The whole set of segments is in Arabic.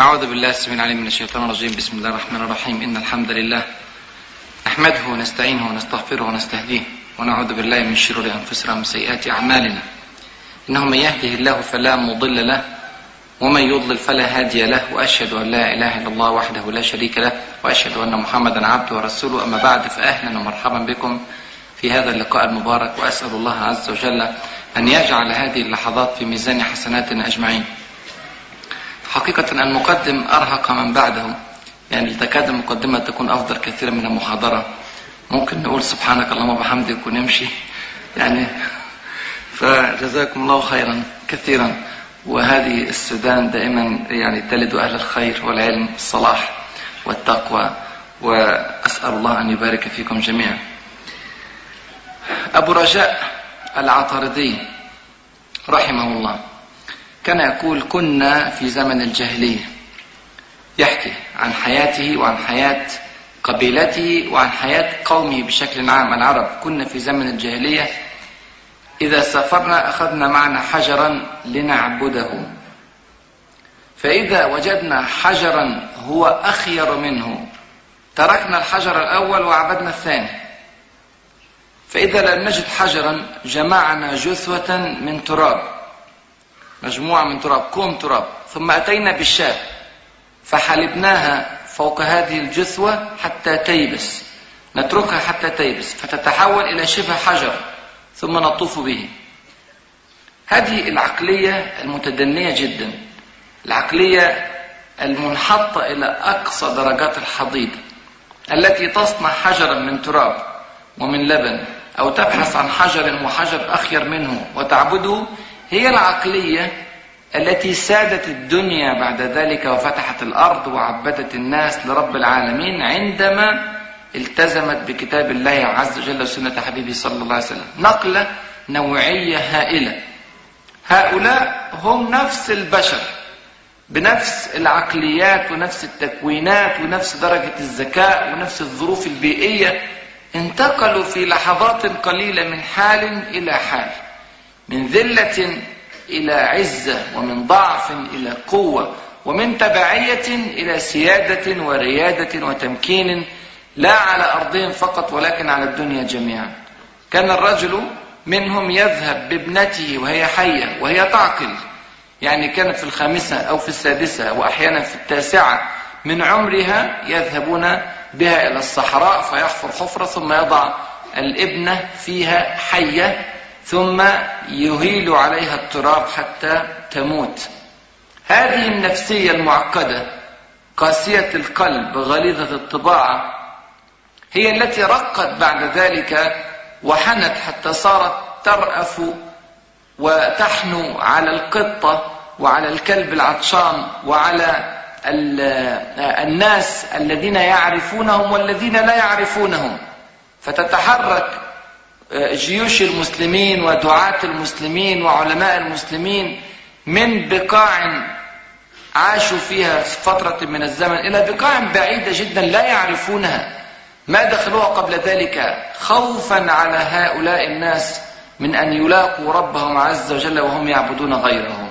أعوذ بالله السميع العليم من الشيطان الرجيم. بسم الله الرحمن الرحيم. إن الحمد لله نحمده ونستعينه ونستغفره ونستهديه ونعوذ بالله من شرور أنفسنا ومن سيئات أعمالنا. إنه من يهده الله فلا مضل له ومن يضلل فلا هادي له وأشهد أن لا إله إلا الله وحده لا شريك له وأشهد أن محمدا عبده ورسوله. أما بعد فأهلا ومرحبا بكم في هذا اللقاء المبارك. وأسأل الله عز وجل أن يجعل هذه اللحظات في ميزان حسناتنا أجمعين. حقيقة المقدم أرهق من بعده. يعني تكاد المقدمة تكون أفضل كثيرا من المحاضرة. ممكن نقول سبحانك اللهم وبحمدك ونمشي. يعني فجزاكم الله خيرا كثيرا. وهذه السودان دائما يعني تلد أهل الخير والعلم والصلاح والتقوى. وأسأل الله أن يبارك فيكم جميعا. أبو رجاء العطاردي رحمه الله. كان يقول كنا في زمن الجاهلية يحكي عن حياته وعن حياة قبيلته وعن حياة قومه بشكل عام. العرب كنا في زمن الجاهلية إذا سافرنا أخذنا معنا حجرا لنعبده. فإذا وجدنا حجرا هو أخير منه تركنا الحجر الأول وعبدنا الثاني. فإذا لم نجد حجرا جمعنا جثوة من تراب. مجموعة من تراب كوم تراب. ثم أتينا بالشاة فحلبناها فوق هذه الجثوة حتى تيبس. نتركها حتى تيبس فتتحول إلى شبه حجر ثم نطوف به. هذه العقلية المتدنية جدا العقلية المنحطة إلى أقصى درجات الحضيض التي تصنع حجرا من تراب ومن لبن أو تبحث عن حجر وحجر أخير منه وتعبده هي العقلية التي سادت الدنيا بعد ذلك وفتحت الأرض وعبدت الناس لرب العالمين عندما التزمت بكتاب الله عز وجل وسنة حبيبه صلى الله عليه وسلم. نقلة نوعية هائلة. هؤلاء هم نفس البشر بنفس العقليات ونفس التكوينات ونفس درجة الذكاء ونفس الظروف البيئية انتقلوا في لحظات قليلة من حال إلى حال. من ذلة إلى عزة ومن ضعف إلى قوة ومن تبعية إلى سيادة وريادة وتمكين لا على أرضهم فقط ولكن على الدنيا جميعا. كان الرجل منهم يذهب بابنته وهي حية وهي تعقل. يعني كانت في الخامسة أو في السادسة وأحيانا في التاسعة من عمرها يذهبون بها إلى الصحراء فيحفر حفرة ثم يضع الابنة فيها حية ثم يهيل عليها التراب حتى تموت. هذه النفسية المعقدة قاسية القلب غليظة الطباعة هي التي رقت بعد ذلك وحنت حتى صارت ترأف وتحنو على القطة وعلى الكلب العطشان وعلى الناس الذين يعرفونهم والذين لا يعرفونهم. فتتحرك جيوش المسلمين ودعاة المسلمين وعلماء المسلمين من بقاع عاشوا فيها فترة من الزمن إلى بقاع بعيدة جدا لا يعرفونها. ما دخلوها قبل ذلك خوفا على هؤلاء الناس من أن يلاقوا ربهم عز وجل وهم يعبدون غيره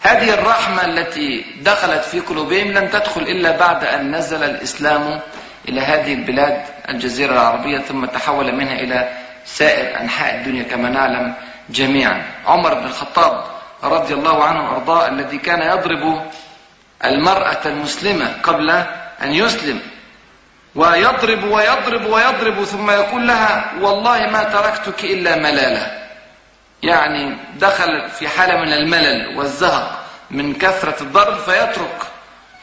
هذه الرحمة التي دخلت في قلوبهم لم تدخل إلا بعد أن نزل الإسلام إلى هذه البلاد الجزيرة العربية ثم تحول منها إلى سائر أنحاء الدنيا كما نعلم جميعا. عمر بن الخطاب رضي الله عنه وأرضاه الذي كان يضرب المرأة المسلمة قبل أن يسلم. ويضرب ويضرب ويضرب ثم يقول لها والله ما تركتك إلا ملالة يعني دخل في حالة من الملل والزهق من كثرة الضرب فيترك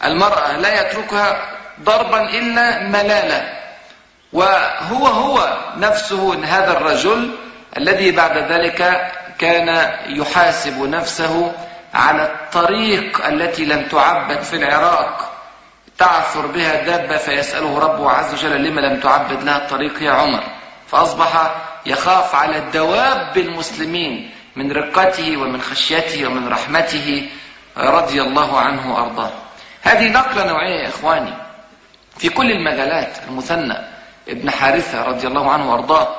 المرأة لا يتركها ضربا إلا ملالة وهو هو نفسه هذا الرجل الذي بعد ذلك كان يحاسب نفسه على الطريق التي لم تعبد في العراق. تعثر بها دابة فيسأله ربه عز وجل لما لم تعبد لها الطريق يا عمر؟ فأصبح يخاف على الدواب المسلمين من رقته ومن خشيته ومن رحمته رضي الله عنه وأرضاه. هذه نقلة نوعية يا إخواني في كل المجالات المثنى. ابن حارثة رضي الله عنه وأرضاه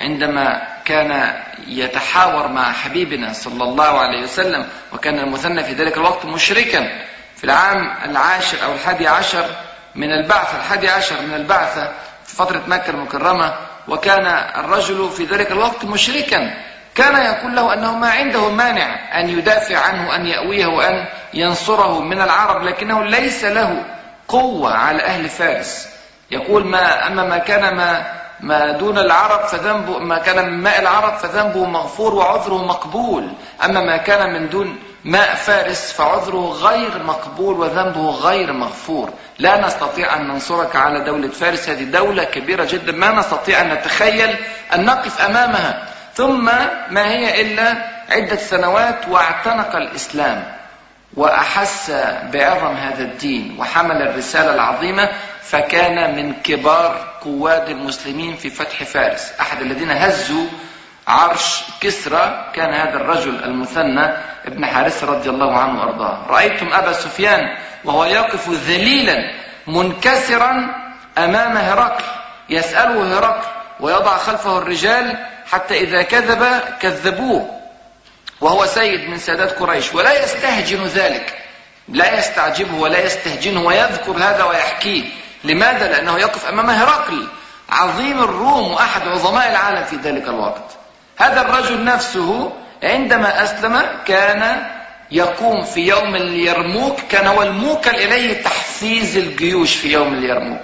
عندما كان يتحاور مع حبيبنا صلى الله عليه وسلم وكان المثنى في ذلك الوقت مشركا في العام العاشر أو الحادي عشر من البعثة الحادي عشر من البعثة في فترة مكة المكرمة وكان الرجل في ذلك الوقت مشركا. كان يقول له أنه ما عنده مانع أن يدافع عنه أن يأويه وأن ينصره من العرب لكنه ليس له قوة على أهل فارس. يقول ما أما ما كان ما ما دون العرب فذنبه ما كان من ماء العرب فذنبه مغفور وعذره مقبول. أما ما كان من دون ماء فارس فعذره غير مقبول وذنبه غير مغفور. لا نستطيع أن ننصرك على دولة فارس. هذه دولة كبيرة جدا. ما نستطيع أن نتخيل أن نقف أمامها. ثم ما هي إلا عدة سنوات واعتنق الإسلام وأحس بعظم هذا الدين وحمل الرسالة العظيمة فكان من كبار قواد المسلمين في فتح فارس. أحد الذين هزوا عرش كسرى كان هذا الرجل المثنى ابن حارثة رضي الله عنه وأرضاه. رأيتم أبا سفيان وهو يقف ذليلا منكسرا أمام هرقل يسأله هرقل ويضع خلفه الرجال حتى إذا كذب كذبوه وهو سيد من سادات قريش. ولا يستهجن ذلك لا يستعجبه ولا يستهجنه ويذكر هذا ويحكيه. لماذا؟ لأنه يقف أمام هرقل عظيم الروم وأحد عظماء العالم في ذلك الوقت. هذا الرجل نفسه عندما أسلم كان يقوم في يوم اليرموك كان هو الموكل إليه تحفيز الجيوش في يوم اليرموك.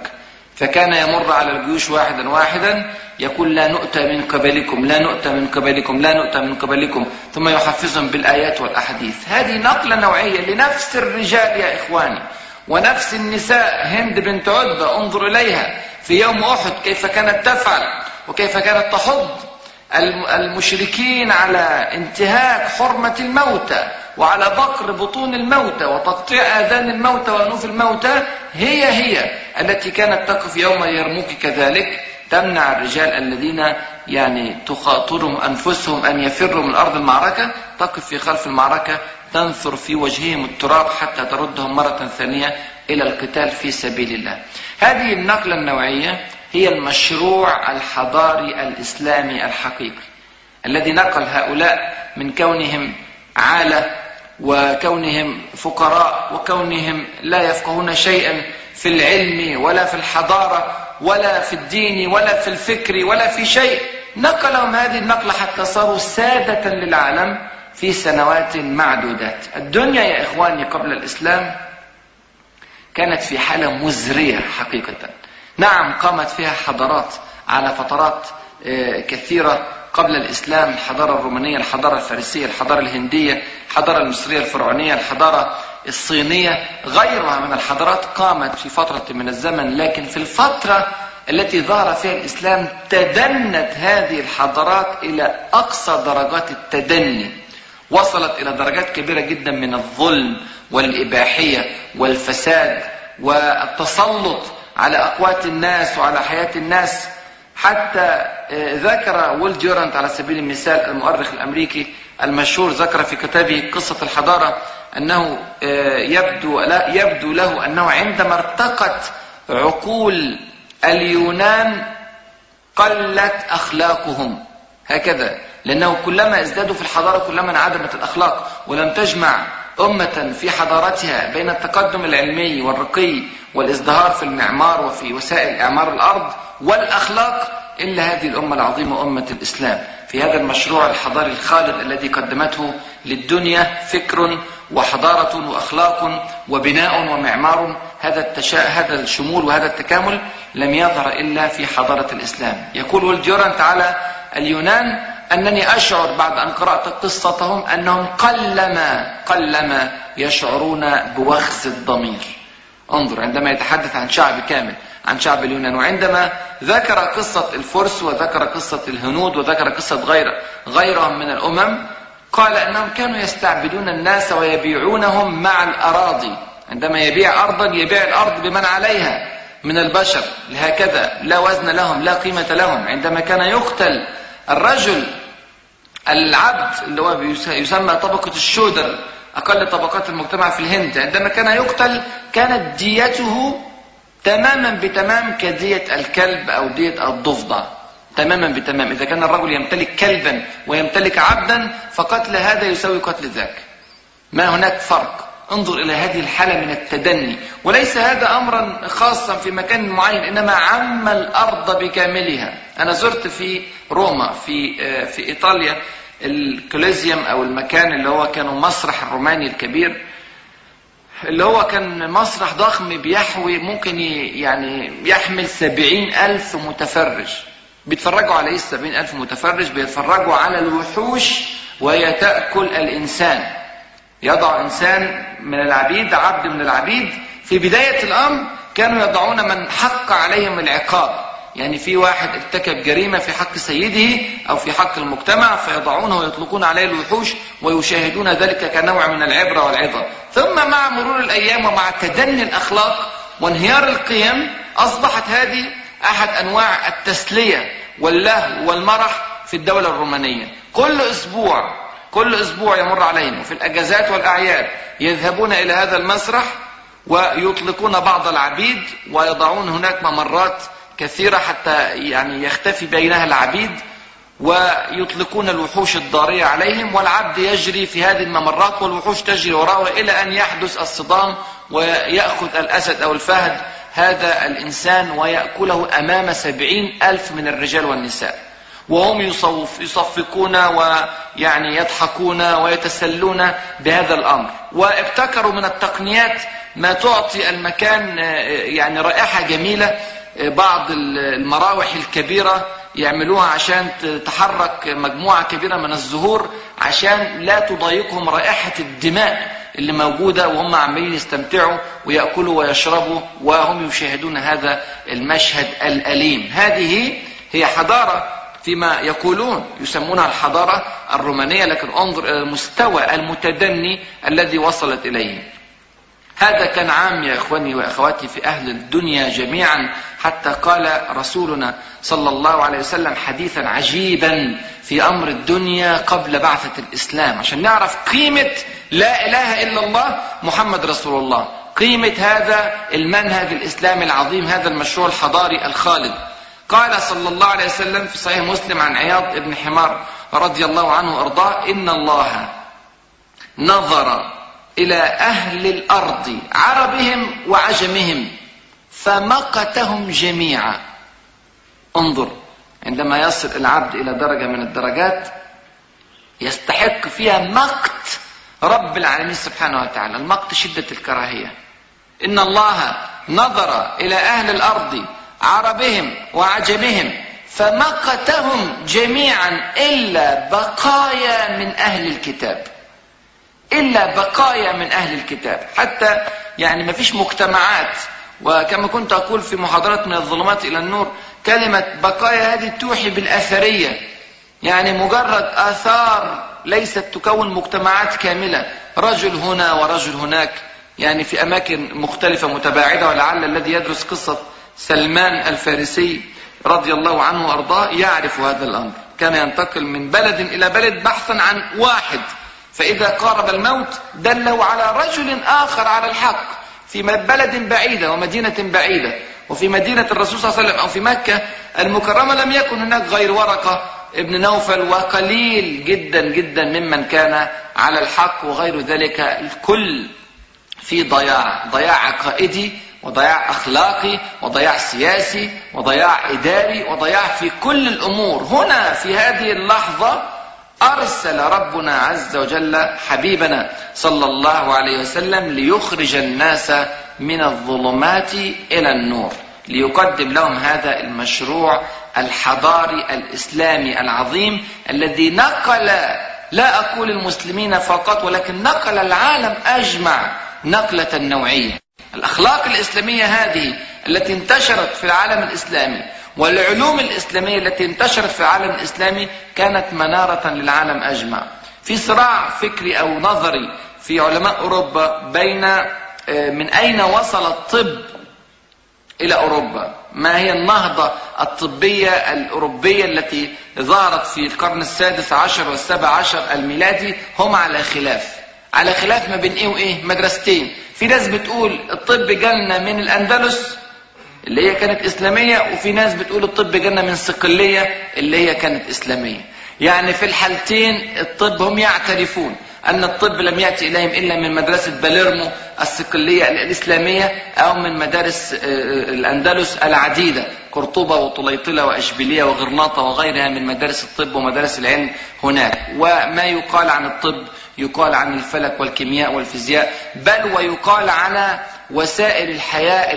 فكان يمر على الجيوش واحدا واحدا يقول لا نؤتى من قبلكم لا نؤتى من قبلكم لا نؤتى من قبلكم ثم يحفزهم بالآيات والأحاديث. هذه نقلة نوعية لنفس الرجال يا إخواني. ونفس النساء هند بنت عتبة انظر إليها. في يوم أحد كيف كانت تفعل وكيف كانت تحض المشركين على انتهاك حرمة الموتى وعلى بقر بطون الموتى وتقطيع آذان الموتى وأنوف الموتى. هي هي التي كانت تقف يوم يرموك كذلك. تمنع الرجال الذين يعني تخاطرهم أنفسهم أن يفروا من أرض المعركة تقف في خلف المعركة تنثر في وجههم التراب حتى تردهم مرة ثانية إلى القتال في سبيل الله. هذه النقلة النوعية هي المشروع الحضاري الإسلامي الحقيقي الذي نقل هؤلاء من كونهم عالة وكونهم فقراء وكونهم لا يفقهون شيئا في العلم ولا في الحضارة ولا في الدين ولا في الفكر ولا في شيء. نقلهم هذه النقلة حتى صاروا سادة للعالم في سنوات معدودات. الدنيا يا إخواني قبل الإسلام كانت في حالة مزرية حقيقة. نعم قامت فيها حضارات على فترات آه، كثيرة قبل الإسلام. الحضارة الرومانية الحضارة الفارسية الحضارة الهندية الحضارة المصرية الفرعونية الحضارة الصينية. غيرها من الحضارات قامت في فترة من الزمن لكن في الفترة التي ظهر فيها الإسلام تدنت هذه الحضارات إلى أقصى درجات التدني. وصلت إلى درجات كبيرة جدا من الظلم والإباحية والفساد والتسلط على أقوات الناس وعلى حياة الناس. حتى آه، ذكر ويل جورانت على سبيل المثال المؤرخ الأمريكي المشهور ذكر في كتابه قصة الحضارة أنه آه، يبدو, لا يبدو له أنه عندما ارتقت عقول اليونان قلت أخلاقهم. هكذا. لأنه كلما ازدادوا في الحضارة كلما انعدمت الأخلاق ولم تجمع أمة في حضارتها بين التقدم العلمي والرقي والازدهار في المعمار وفي وسائل إعمار الأرض والأخلاق إلا هذه الأمة العظيمة أمة الإسلام. في هذا المشروع الحضاري الخالد الذي قدمته للدنيا فكر وحضارة وأخلاق وبناء ومعمار هذا التشاء هذا الشمول وهذا التكامل لم يظهر إلا في حضارة الإسلام. يقول والجورانت على اليونان أنني أشعر بعد أن قرأت قصتهم أنهم قلما قلما يشعرون بوخز الضمير. انظر عندما يتحدث عن شعب كامل عن شعب اليونان وعندما ذكر قصة الفرس وذكر قصة الهنود وذكر قصة غير غيرهم من الأمم قال أنهم كانوا يستعبدون الناس ويبيعونهم مع الأراضي. عندما يبيع أرضا يبيع الأرض بمن عليها من البشر. هكذا لا وزن لهم لا قيمة لهم. عندما كان يقتل الرجل العبد اللي هو يسمى طبقة الشودر أقل طبقات المجتمع في الهند عندما كان يقتل كانت ديته تماما بتمام كدية الكلب أو دية الضفدع. تماما بتمام. إذا كان الرجل يمتلك كلبا ويمتلك عبدا فقتل هذا يساوي قتل ذاك. ما هناك فرق. انظر إلى هذه الحالة من التدني. وليس هذا أمرا خاصا في مكان معين إنما عم الأرض بكاملها. أنا زرت في روما في في إيطاليا الكوليزيوم أو المكان اللي هو كان مسرح الروماني الكبير اللي هو كان مسرح ضخم بيحوي ممكن يعني يحمل سبعين ألف متفرج. بيتفرجوا على إيه السبعين ألف متفرج بيتفرجوا على الوحوش وهي تأكل الإنسان. يضع إنسان من العبيد عبد من العبيد في بداية الأمر كانوا يضعون من حق عليهم العقاب. يعني في واحد ارتكب جريمة في حق سيده أو في حق المجتمع فيضعونه ويطلقون عليه الوحوش ويشاهدون ذلك كنوع من العبرة والعظة. ثم مع مرور الأيام ومع تدني الأخلاق وانهيار القيم أصبحت هذه أحد أنواع التسلية واللهو والمرح في الدولة الرومانية. كل أسبوع كل أسبوع يمر عليهم وفي الأجازات والأعياد يذهبون إلى هذا المسرح ويطلقون بعض العبيد ويضعون هناك ممرات كثيرة حتى يعني يختفي بينها العبيد ويطلقون الوحوش الضارية عليهم والعبد يجري في هذه الممرات والوحوش تجري وراءه إلى أن يحدث الصدام ويأخذ الأسد أو الفهد. هذا الإنسان ويأكله أمام سبعين ألف من الرجال والنساء. وهم يصف يصفقون ويعني يضحكون ويتسلون بهذا الأمر. وابتكروا من التقنيات ما تعطي المكان يعني رائحة جميلة. بعض المراوح الكبيرة يعملوها عشان تحرك مجموعة كبيرة من الزهور عشان لا تضايقهم رائحة الدماء اللي موجودة وهم عمالين يستمتعوا ويأكلوا ويشربوا وهم يشاهدون هذا المشهد الأليم. هذه هي حضارة فيما يقولون يسمونها الحضارة الرومانية لكن انظر إلى المستوى المتدني الذي وصلت إليه. هذا كان عام يا إخواني وأخواتي في أهل الدنيا جميعا حتى قال رسولنا صلى الله عليه وسلم حديثا عجيبا في أمر الدنيا قبل بعثة الإسلام. عشان نعرف قيمة لا إله إلا الله محمد رسول الله. قيمة هذا المنهج الإسلامي العظيم هذا المشروع الحضاري الخالد. قال صلى الله عليه وسلم في صحيح مسلم عن عياض بن حمار رضي الله عنه وأرضاه إن الله نظر إلى أهل الأرض عربهم وعجمهم فمقتهم جميعا. انظر عندما يصل العبد إلى درجة من الدرجات يستحق فيها مقت رب العالمين سبحانه وتعالى المقت شدة الكراهية. إن الله نظر إلى أهل الأرض عربهم وعجمهم فمقتهم جميعا إلا بقايا من أهل الكتاب. إلا بقايا من أهل الكتاب. حتى يعني ما فيش مجتمعات. وكما كنت أقول في محاضرات من الظلمات إلى النور كلمة بقايا هذه توحي بالأثرية. يعني مجرد آثار ليست تكون مجتمعات كاملة. رجل هنا ورجل هناك. يعني في أماكن مختلفة متباعدة ولعل الذي يدرس قصة سلمان الفارسي رضي الله عنه وأرضاه يعرف هذا الأمر. كان ينتقل من بلد إلى بلد بحثا عن واحد. فإذا قارب الموت دله على رجل آخر على الحق في بلد بعيدة ومدينة بعيدة. وفي مدينة الرسول صلى الله عليه وسلم أو في مكة المكرمة لم يكن هناك غير ورقة. ابن نوفل وقليل جدا جدا ممن كان على الحق وغير ذلك. الكل في ضياع. ضياع عقائدي وضياع أخلاقي وضياع سياسي وضياع إداري وضياع في كل الأمور. هنا في هذه اللحظة أرسل ربنا عز وجل حبيبنا صلى الله عليه وسلم ليخرج الناس من الظلمات إلى النور ليقدم لهم هذا المشروع الحضاري الإسلامي العظيم الذي نقل لا أقول المسلمين فقط ولكن نقل العالم أجمع نقلة نوعية. الأخلاق الإسلامية هذه التي انتشرت في العالم الإسلامي والعلوم الإسلامية التي انتشرت في العالم الإسلامي كانت منارة للعالم أجمع. في صراع فكري أو نظري في علماء أوروبا بين من أين وصل الطب إلى أوروبا؟ ما هي النهضة الطبية الأوروبية التي ظهرت في القرن السادس عشر والسابع عشر الميلادي؟ هم على خلاف. على خلاف ما بين إيه وإيه مدرستين. في ناس بتقول الطب جالنا من الأندلس اللي هي كانت إسلامية وفي ناس بتقول الطب جالنا من صقليه اللي هي كانت إسلامية. يعني في الحالتين الطب هم يعترفون. أن الطب لم يأتي إليهم إلا من مدرسة باليرمو الصقلية الإسلامية أو من مدارس الأندلس العديدة قرطبة وطليطلة وأشبيلية وغرناطة وغيرها من مدارس الطب ومدارس العلم هناك. وما يقال عن الطب يقال عن الفلك والكيمياء والفيزياء بل ويقال على وسائل الحياة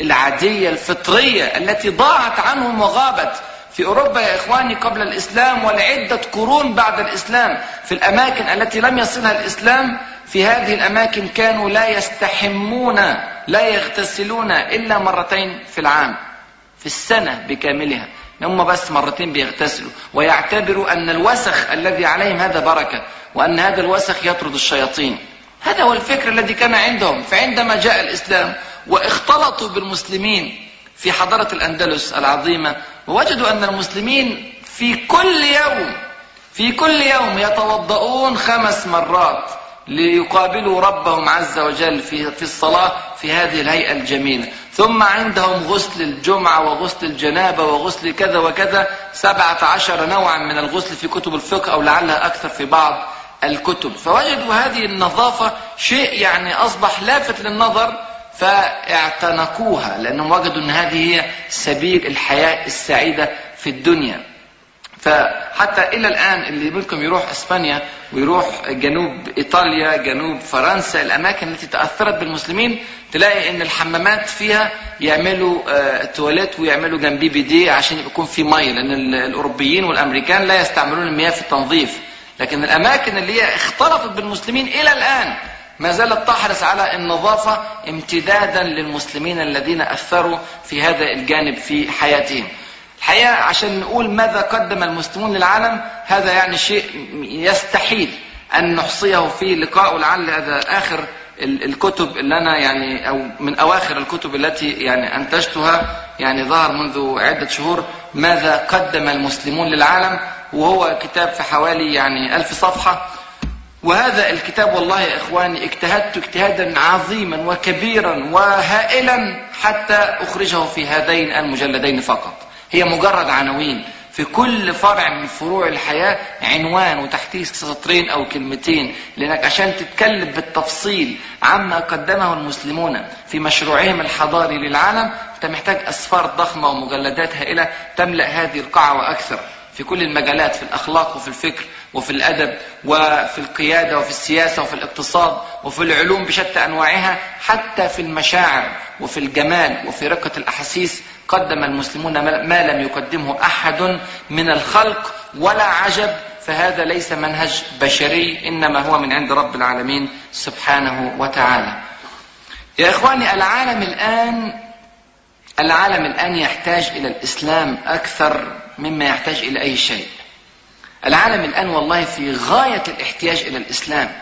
العادية الفطرية التي ضاعت عنهم وغابت. في أوروبا يا إخواني قبل الإسلام ولعدة قرون بعد الإسلام في الأماكن التي لم يصلها الإسلام في هذه الأماكن كانوا لا يستحمون لا يغتسلون إلا مرتين في العام في السنة بكاملها. هم بس مرتين بيغتسلوا. ويعتبروا أن الوسخ الذي عليهم هذا بركة وأن هذا الوسخ يطرد الشياطين. هذا هو الفكر الذي كان عندهم. فعندما جاء الإسلام واختلطوا بالمسلمين في حضارة الأندلس العظيمة. ووجدوا أن المسلمين في كل يوم في كل يوم يتوضؤون خمس مرات ليقابلوا ربهم عز وجل في في الصلاة في هذه الهيئة الجميلة. ثم عندهم غسل الجمعة وغسل الجنابة وغسل كذا وكذا. سبعة عشر نوعا من الغسل في كتب الفقه أو لعلها أكثر في بعض الكتب. فوجدوا هذه النظافة شيء يعني أصبح لافت للنظر فاعتنقوها لأنهم وجدوا أن هذه هي سبيل الحياة السعيدة في الدنيا. فحتى إلى الآن اللي منكم يروح إسبانيا ويروح جنوب إيطاليا جنوب فرنسا الأماكن التي تأثرت بالمسلمين تلاقي إن الحمامات فيها يعملوا آه تواليت ويعملوا جنبيه بيديه عشان يكون في مية لأن الأوروبيين والأمريكان لا يستعملون المياه في التنظيف. لكن الأماكن اللي هي اختلطت بالمسلمين إلى الآن ما زالت تحرص على النظافة امتدادا للمسلمين الذين أثروا في هذا الجانب في حياتهم. الحقيقة عشان نقول ماذا قدم المسلمون للعالم هذا يعني شيء يستحيل أن نحصيه في لقاء ولعل هذا آخر الكتب اللي أنا يعني أو من أواخر الكتب التي يعني أنتجتها يعني ظهر منذ عدة شهور ماذا قدم المسلمون للعالم. وهو كتاب في حوالي يعني ألف صفحة. وهذا الكتاب والله يا إخواني اجتهدت اجتهادا عظيما وكبيرا وهائلا حتى أخرجه في هذين المجلدين فقط. هي مجرد عناوين. في كل فرع من فروع الحياة عنوان وتحتيه سطرين أو كلمتين لأنك عشان تتكلم بالتفصيل عما قدمه المسلمون في مشروعهم الحضاري للعالم أنت محتاج أسفار ضخمة ومجلدات هائلة تملأ هذه القاعة وأكثر. في كل المجالات في الأخلاق وفي الفكر وفي الأدب وفي القيادة وفي السياسة وفي الاقتصاد وفي العلوم بشتى أنواعها حتى في المشاعر وفي الجمال وفي رقة الأحاسيس قدم المسلمون ما لم يقدمه أحد من الخلق ولا عجب فهذا ليس منهج بشري إنما هو من عند رب العالمين سبحانه وتعالى. يا إخواني العالم الآن العالم الآن يحتاج إلى الإسلام أكثر مما يحتاج إلى أي شيء. العالم الآن والله في غاية الاحتياج إلى الإسلام.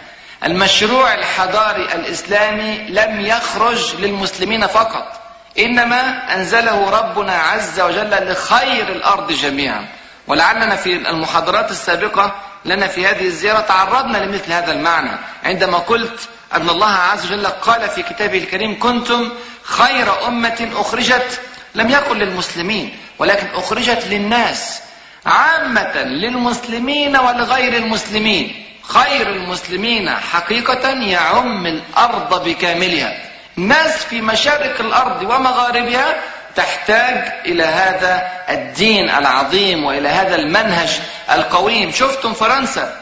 المشروع الحضاري الإسلامي لم يخرج للمسلمين فقط إنما أنزله ربنا عز وجل لخير الأرض جميعا. ولعلنا في المحاضرات السابقة لنا في هذه الزيارة تعرضنا لمثل هذا المعنى. عندما قلت أن الله عز وجل قال في كتابه الكريم كنتم خير أمة أخرجت. لم يكن للمسلمين. ولكن أخرجت للناس عامة للمسلمين ولغير المسلمين. خير المسلمين حقيقة يعم الأرض بكاملها. ناس في مشارق الأرض ومغاربها تحتاج إلى هذا الدين العظيم وإلى هذا المنهج القويم. شفتم فرنسا؟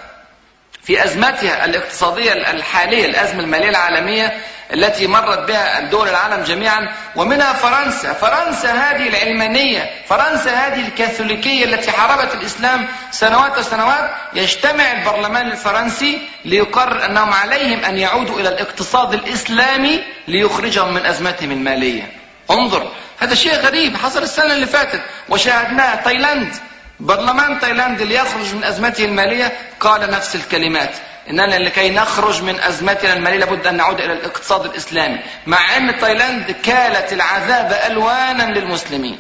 في أزمتها الاقتصادية الحالية الأزمة المالية العالمية التي مرت بها الدول العالم جميعا ومنها فرنسا. فرنسا هذه العلمانية فرنسا هذه الكاثوليكية التي حاربت الإسلام سنوات وسنوات يجتمع البرلمان الفرنسي ليقرر أنهم عليهم أن يعودوا إلى الاقتصاد الإسلامي ليخرجهم من أزمتهم المالية. انظر هذا شيء غريب حصل السنة اللي فاتت وشاهدناه تايلاند. برلمان تايلاند ليخرج من أزمته المالية؟ قال نفس الكلمات. إننا لكي نخرج من أزمتنا المالية لابد أن نعود إلى الاقتصاد الإسلامي. مع أن تايلاند كالت العذاب ألوانا للمسلمين.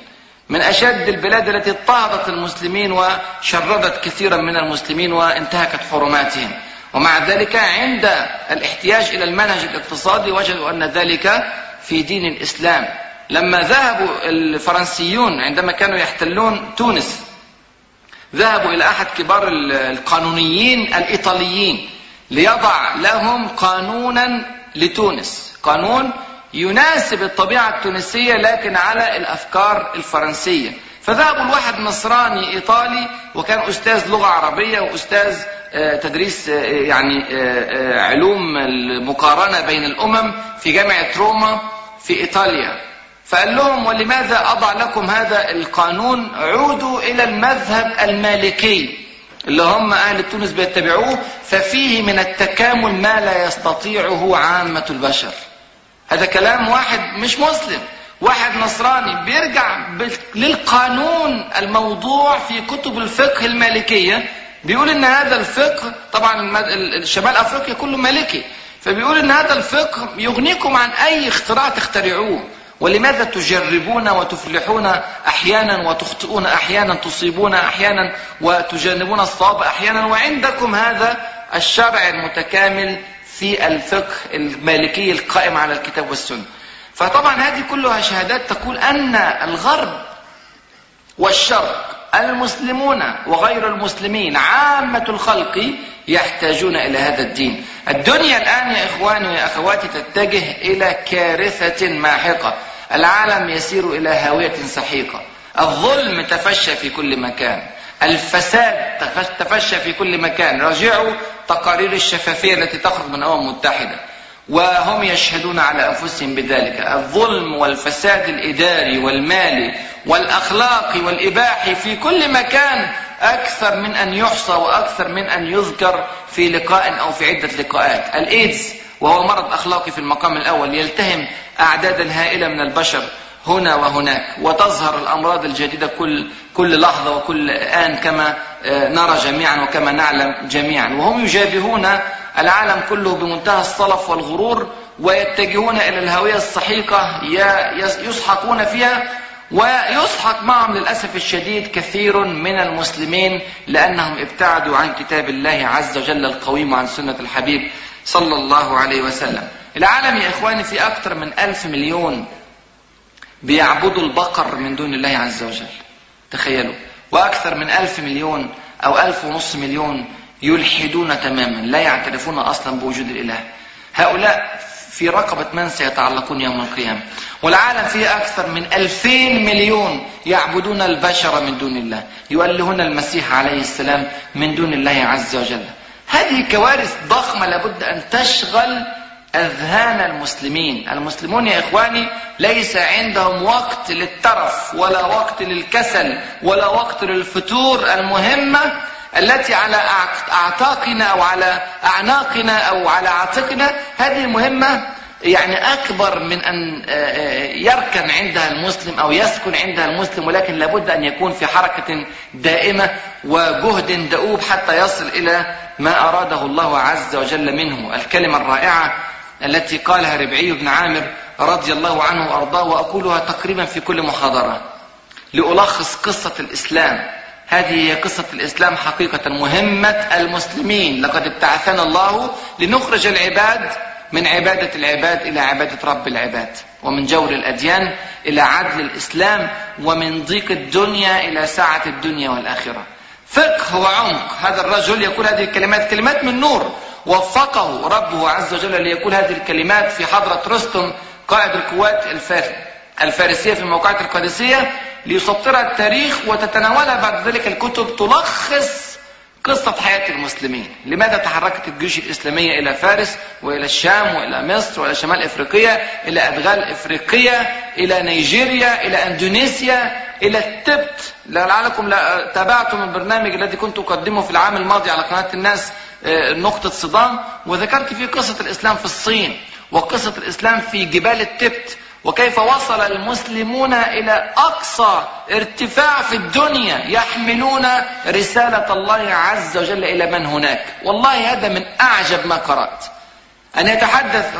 من أشد البلاد التي اضطهدت المسلمين وشردت كثيرا من المسلمين وانتهكت حرماتهم. ومع ذلك عند الاحتياج إلى المنهج الاقتصادي وجدوا أن ذلك في دين الإسلام. لما ذهبوا الفرنسيون عندما كانوا يحتلون تونس ذهبوا إلى أحد كبار القانونيين الإيطاليين ليضع لهم قانونا لتونس. قانون يناسب الطبيعة التونسية لكن على الأفكار الفرنسية. فذهبوا لواحد نصراني إيطالي وكان أستاذ لغة عربية وأستاذ تدريس يعني علوم المقارنة بين الأمم في جامعة روما في إيطاليا. فقال لهم ولماذا أضع لكم هذا القانون؟ عودوا إلى المذهب المالكي. اللي هم أهل تونس بيتبعوه ففيه من التكامل ما لا يستطيعه عامة البشر. هذا كلام واحد مش مسلم. واحد نصراني بيرجع للقانون الموضوع في كتب الفقه المالكية. بيقول إن هذا الفقه طبعا شمال أفريقيا كله مالكي. فبيقول إن هذا الفقه يغنيكم عن أي اختراع تخترعوه. ولماذا تجربون وتفلحون أحيانا وتخطئون أحيانا تصيبون أحيانا وتجنبون الصواب أحيانا؟ وعندكم هذا الشرع المتكامل في الفقه المالكي القائم على الكتاب والسنة. فطبعا هذه كلها شهادات تقول أن الغرب والشرق المسلمون وغير المسلمين عامة الخلق يحتاجون إلى هذا الدين. الدنيا الآن يا إخواني ويا أخواتي تتجه إلى كارثة ماحقة. العالم يسير إلى هاوية سحيقة. الظلم تفشى في كل مكان. الفساد تفشى في كل مكان. راجعوا تقارير الشفافية التي تخرج من الأمم المتحدة وهم يشهدون على أنفسهم بذلك. الظلم والفساد الإداري والمالي والأخلاقي والإباحي في كل مكان أكثر من أن يحصى وأكثر من أن يذكر في لقاء أو في عدة لقاءات. الإيدز وهو مرض أخلاقي في المقام الأول يلتهم أعدادا هائلة من البشر هنا وهناك وتظهر الأمراض الجديدة كل كل لحظة وكل آن كما نرى جميعا وكما نعلم جميعا. وهم يجابهون العالم كله بمنتهى الصلف والغرور ويتجهون إلى الهوية السحيقه يسحقون فيها ويسحق معهم للأسف الشديد كثير من المسلمين لأنهم ابتعدوا عن كتاب الله عز وجل القويم وعن سنة الحبيب صلى الله عليه وسلم. العالم يا إخواني في أكثر من ألف مليون بيعبدوا البقر من دون الله عز وجل. تخيلوا وأكثر من ألف مليون أو ألف ونص مليون يلحدون تماما لا يعترفون أصلا بوجود الإله هؤلاء في رقبة من سيتعلقون يوم القيامة. والعالم فيه أكثر من ألفين مليون يعبدون البشر من دون الله. يؤلهون المسيح عليه السلام من دون الله عز وجل. هذه كوارث ضخمة لابد أن تشغل أذهان المسلمين. المسلمون يا إخواني ليس عندهم وقت للترف ولا وقت للكسل ولا وقت للفتور المهمة. التي على أعتاقنا أو على أعناقنا أو على عاتقنا هذه مهمة. يعني أكبر من أن يركن عندها المسلم أو يسكن عندها المسلم ولكن لابد أن يكون في حركة دائمة وجهد دؤوب حتى يصل إلى ما أراده الله عز وجل منه. الكلمة الرائعة التي قالها ربعي بن عامر رضي الله عنه وأرضاه وأقولها تقريبا في كل محاضرة. لألخص قصة الإسلام. هذه هي قصة الإسلام حقيقة مهمة المسلمين. لقد ابتعثنا الله لنخرج العباد من عبادة العباد إلى عبادة رب العباد ومن جور الأديان إلى عدل الإسلام ومن ضيق الدنيا إلى سعة الدنيا والآخرة. فقه وعمق هذا الرجل يقول هذه الكلمات كلمات من نور. وفقه ربه عز وجل ليقول هذه الكلمات في حضرة رستم قائد القوات الفارسية في موقعة القادسية ليسطرها التاريخ وتتناولها بعد ذلك الكتب تلخص قصة حياة المسلمين. لماذا تحركت الجيوش الإسلامية إلى فارس وإلى الشام وإلى مصر وإلى شمال إفريقيا إلى أدغال إفريقيا إلى نيجيريا إلى أندونيسيا إلى التبت؟ لعلكم تابعتم البرنامج الذي كنت أقدمه في العام الماضي على قناة الناس نقطة صدام وذكرت فيه قصة الإسلام في الصين وقصة الإسلام في جبال التبت. وكيف وصل المسلمون إلى أقصى ارتفاع في الدنيا يحملون رسالة الله عز وجل إلى من هناك؟ والله هذا من أعجب ما قرأت. أن يتحدث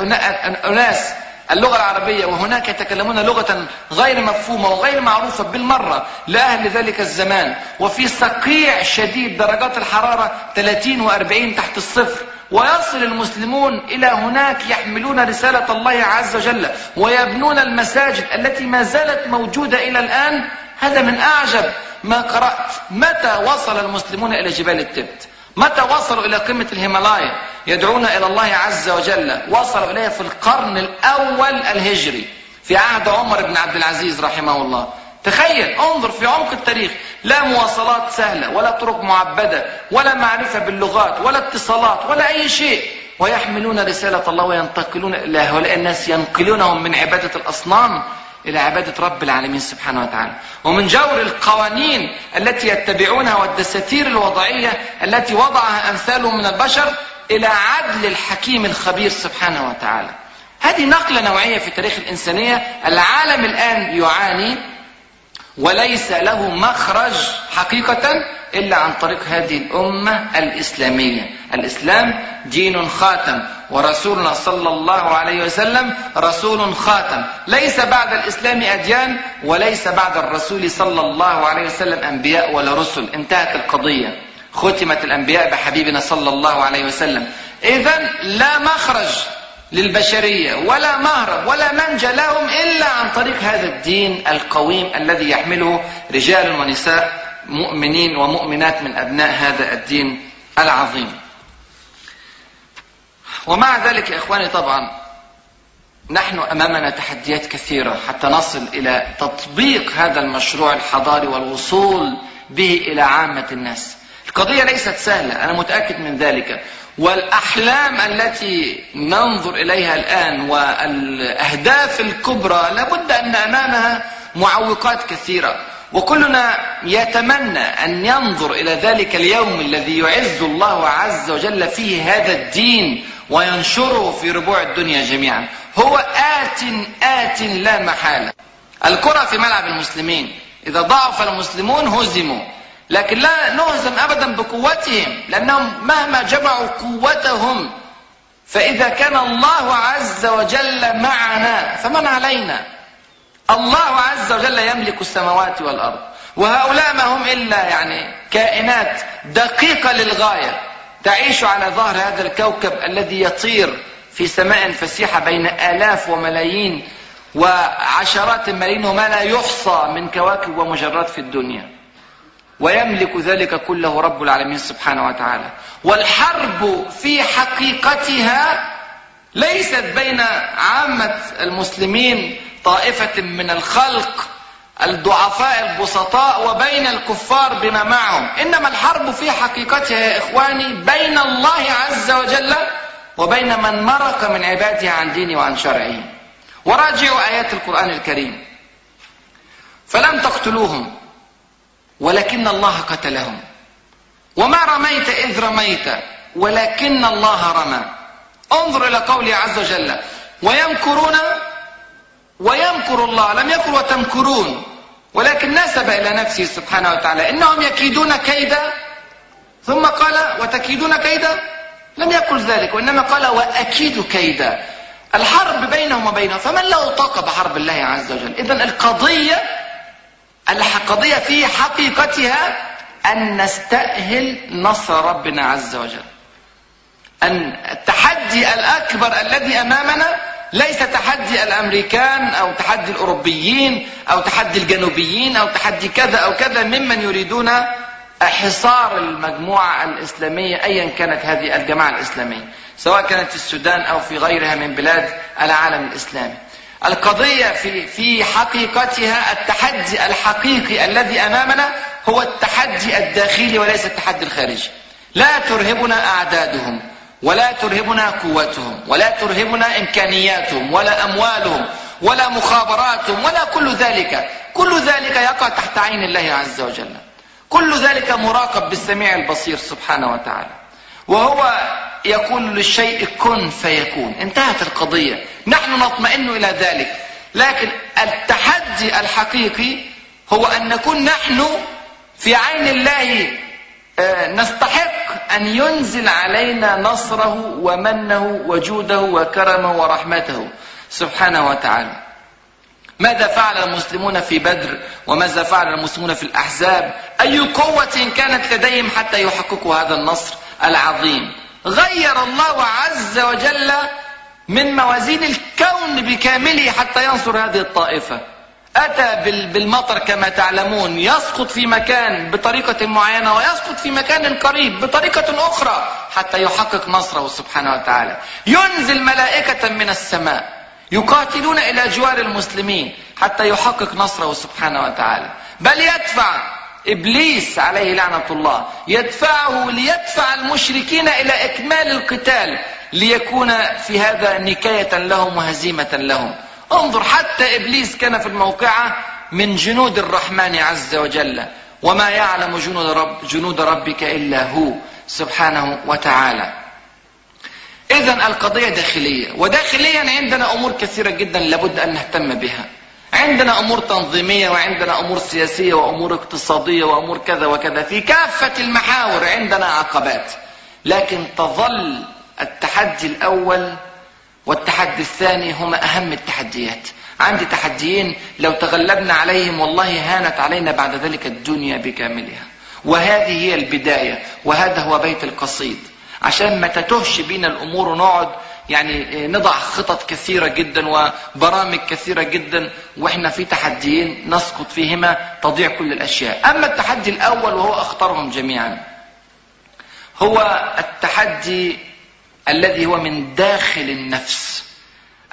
أناس اللغة العربية وهناك يتكلمون لغة غير مفهومة وغير معروفة بالمرة لأهل ذلك الزمان. وفي صقيع شديد درجات الحرارة 30 و40 تحت الصفر. ويصل المسلمون إلى هناك يحملون رسالة الله عز وجل ويبنون المساجد التي ما زالت موجودة إلى الآن. هذا من أعجب ما قرأت. متى وصل المسلمون إلى جبال التبت؟ متى وصلوا إلى قمة الهيمالايا؟ يدعون إلى الله عز وجل. وصلوا إليها في القرن الأول الهجري في عهد عمر بن عبد العزيز رحمه الله. تخيل انظر في عمق التاريخ. لا مواصلات سهلة ولا طرق معبدة ولا معرفة باللغات ولا اتصالات ولا أي شيء. ويحملون رسالة الله وينتقلون إلى هؤلاء الناس ينقلونهم من عبادة الأصنام إلى عبادة رب العالمين سبحانه وتعالى. ومن جور القوانين التي يتبعونها والدساتير الوضعية التي وضعها أمثالهم من البشر إلى عدل الحكيم الخبير سبحانه وتعالى. هذه نقلة نوعية في تاريخ الإنسانية. العالم الآن يعاني وليس له مخرج حقيقة إلا عن طريق هذه الأمة الإسلامية. الإسلام دين خاتم ورسولنا صلى الله عليه وسلم رسول خاتم. ليس بعد الإسلام أديان وليس بعد الرسول صلى الله عليه وسلم أنبياء ولا رسل. انتهت القضية. ختمت الأنبياء بحبيبنا صلى الله عليه وسلم. إذا لا مخرج. للبشرية ولا مهرب ولا منجى لهم إلا عن طريق هذا الدين القويم الذي يحمله رجال ونساء مؤمنين ومؤمنات من أبناء هذا الدين العظيم. ومع ذلك يا إخواني طبعا نحن أمامنا تحديات كثيرة حتى نصل إلى تطبيق هذا المشروع الحضاري والوصول به إلى عامة الناس. القضية ليست سهلة أنا متأكد من ذلك. والأحلام التي ننظر إليها الآن والأهداف الكبرى لابد أن أمامها معوقات كثيرة. وكلنا يتمنى أن ينظر إلى ذلك اليوم الذي يعز الله عز وجل فيه هذا الدين وينشره في ربوع الدنيا جميعا. هو آت آت لا محالة. الكرة في ملعب المسلمين. إذا ضعف المسلمون هزموا. لكن لا نهزم ابدا بقوتهم لأنهم مهما جمعوا قوتهم فإذا كان الله عز وجل معنا فمن علينا؟ الله عز وجل يملك السماوات والأرض وهؤلاء ما هم إلا يعني كائنات دقيقة للغاية تعيش على ظهر هذا الكوكب الذي يطير في سماء فسيحة بين آلاف وملايين وعشرات الملايين وما لا يحصى من كواكب ومجرات في الدنيا. ويملك ذلك كله رب العالمين سبحانه وتعالى. والحرب في حقيقتها ليست بين عامة المسلمين طائفة من الخلق الضعفاء البسطاء وبين الكفار بما معهم. إنما الحرب في حقيقتها يا إخواني بين الله عز وجل وبين من مرق من عباده عن دينه وعن شرعه. وراجعوا آيات القرآن الكريم. فلم تقتلوهم. ولكن الله قتلهم. وما رميت إذ رميت ولكن الله رمى. انظر إلى قوله عز وجل ويمكرون ويمكر الله. لم يقل وتمكرون. ولكن نسب إلى نفسه سبحانه وتعالى. إنهم يكيدون كيدا ثم قال وتكيدون كيدا لم يقل ذلك وإنما قال وأكيد كيدا الحرب بينهم وبينهم فمن له طاقة بحرب الله عز وجل؟ إذا القضية القضية في حقيقتها أن نستأهل نصر ربنا عز وجل. أن التحدي الأكبر الذي أمامنا ليس تحدي الأمريكان أو تحدي الأوروبيين أو تحدي الجنوبيين أو تحدي كذا أو كذا ممن يريدون حصار المجموعة الإسلامية أيا كانت هذه الجماعة الإسلامية سواء كانت في السودان أو في غيرها من بلاد العالم الإسلامي. القضية في في حقيقتها التحدي الحقيقي الذي أمامنا هو التحدي الداخلي وليس التحدي الخارجي. لا ترهبنا أعدادهم ولا ترهبنا قوتهم ولا ترهبنا إمكانياتهم ولا أموالهم ولا مخابراتهم ولا كل ذلك. كل ذلك يقع تحت عين الله عز وجل. كل ذلك مراقب بالسميع البصير سبحانه وتعالى. وهو يقول للشيء كن فيكون. انتهت القضية. نحن نطمئن إلى ذلك. لكن التحدي الحقيقي هو أن نكون نحن في عين الله آه، نستحق أن ينزل علينا نصره ومنه وجوده وكرمه ورحمته سبحانه وتعالى. ماذا فعل المسلمون في بدر؟ وماذا فعل المسلمون في الأحزاب؟ أي قوة كانت لديهم حتى يحققوا هذا النصر العظيم؟ غير الله عز وجل من موازين الكون بكامله حتى ينصر هذه الطائفة. أتى بالمطر كما تعلمون يسقط في مكان بطريقة معينة ويسقط في مكان قريب بطريقة أخرى حتى يحقق نصره سبحانه وتعالى. ينزل ملائكة من السماء يقاتلون إلى جوار المسلمين حتى يحقق نصره سبحانه وتعالى. بل يدفع إبليس عليه لعنة الله يدفعه ليدفع المشركين إلى إكمال القتال ليكون في هذا نكاية لهم وهزيمة لهم. انظر حتى إبليس كان في الموقعة من جنود الرحمن عز وجل وما يعلم جنود, رب جنود ربك إلا هو سبحانه وتعالى. اذا القضية داخلية وداخليا عندنا أمور كثيرة جدا لابد أن نهتم بها. عندنا أمور تنظيمية وعندنا أمور سياسية وأمور اقتصادية وأمور كذا وكذا. في كافة المحاور عندنا عقبات. لكن تظل التحدي الأول والتحدي الثاني هما أهم التحديات. عندي تحديين لو تغلبنا عليهم والله هانت علينا بعد ذلك الدنيا بكاملها. وهذه هي البداية. وهذا هو بيت القصيد. عشان ما تتهش بينا الأمور ونقعد يعني نضع خطط كثيرة جدا وبرامج كثيرة جدا وإحنا في تحديين نسقط فيهما تضيع كل الأشياء. أما التحدي الأول وهو أخطرهم جميعا هو التحدي الذي هو من داخل النفس.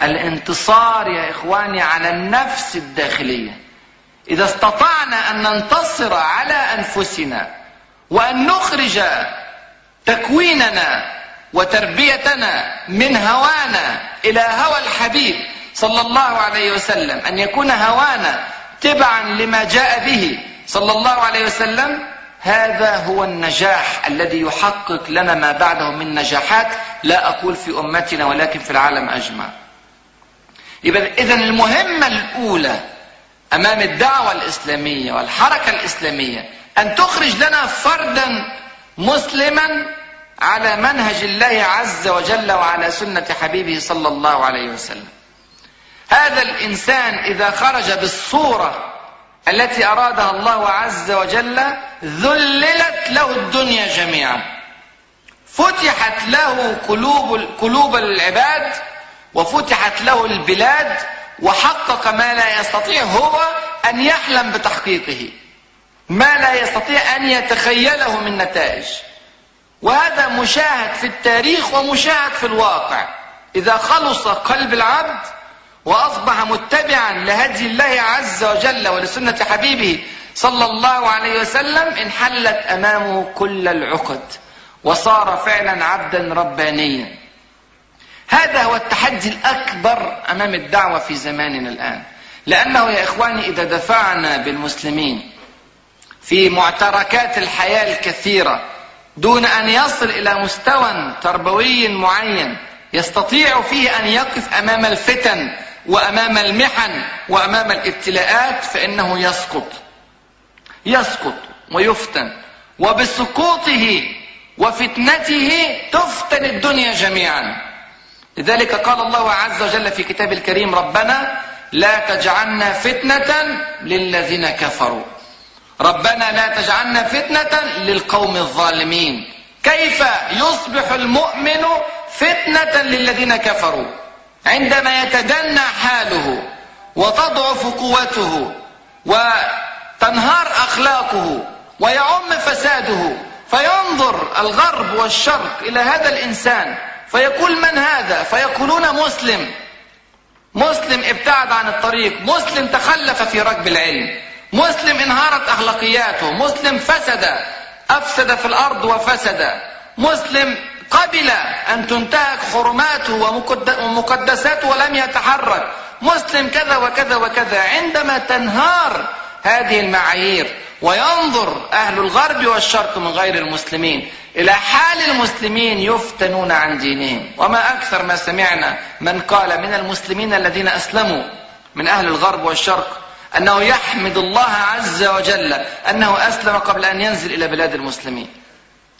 الانتصار يا إخواني على النفس الداخلية. إذا استطعنا أن ننتصر على أنفسنا وأن نخرج تكويننا وتربيتنا من هوانا إلى هوى الحبيب صلى الله عليه وسلم. أن يكون هوانا تبعا لما جاء به صلى الله عليه وسلم. هذا هو النجاح الذي يحقق لنا ما بعده من نجاحات لا أقول في أمتنا ولكن في العالم أجمع. إذا المهمة الأولى أمام الدعوة الإسلامية والحركة الإسلامية أن تخرج لنا فردا مسلما على منهج الله عز وجل وعلى سنة حبيبه صلى الله عليه وسلم. هذا الإنسان إذا خرج بالصورة التي أرادها الله عز وجل ذللت له الدنيا جميعا. فتحت له قلوب قلوب العباد وفتحت له البلاد وحقق ما لا يستطيع هو أن يحلم بتحقيقه. ما لا يستطيع أن يتخيله من نتائج. وهذا مشاهد في التاريخ ومشاهد في الواقع. إذا خلص قلب العبد وأصبح متبعا لهدي الله عز وجل ولسنة حبيبه صلى الله عليه وسلم انحلت أمامه كل العقد وصار فعلا عبدا ربانيا. هذا هو التحدي الأكبر أمام الدعوة في زماننا الآن. لأنه يا إخواني إذا دفعنا بالمسلمين في معتركات الحياة الكثيرة دون أن يصل إلى مستوى تربوي معين يستطيع فيه أن يقف أمام الفتن وأمام المحن وأمام الابتلاءات فإنه يسقط. يسقط ويفتن. وبسقوطه وفتنته تفتن الدنيا جميعا. لذلك قال الله عز وجل في كتاب الكريم ربنا لا تجعلنا فتنة للذين كفروا. ربنا لا تجعلنا فتنة للقوم الظالمين. كيف يصبح المؤمن فتنة للذين كفروا؟ عندما يتدنى حاله وتضعف قوته وتنهار أخلاقه ويعم فساده فينظر الغرب والشرق إلى هذا الإنسان فيقول من هذا؟ فيقولون مسلم. مسلم ابتعد عن الطريق. مسلم تخلف في ركب العلم. مسلم انهارت أخلاقياته مسلم فسد أفسد في الأرض وفسد. مسلم قبل أن تنتهك حرماته ومقدساته ولم يتحرك. مسلم كذا وكذا وكذا. عندما تنهار هذه المعايير وينظر أهل الغرب والشرق من غير المسلمين إلى حال المسلمين يفتنون عن دينهم. وما أكثر ما سمعنا من قال من المسلمين الذين أسلموا من أهل الغرب والشرق أنه يحمد الله عز وجل أنه أسلم قبل أن ينزل إلى بلاد المسلمين.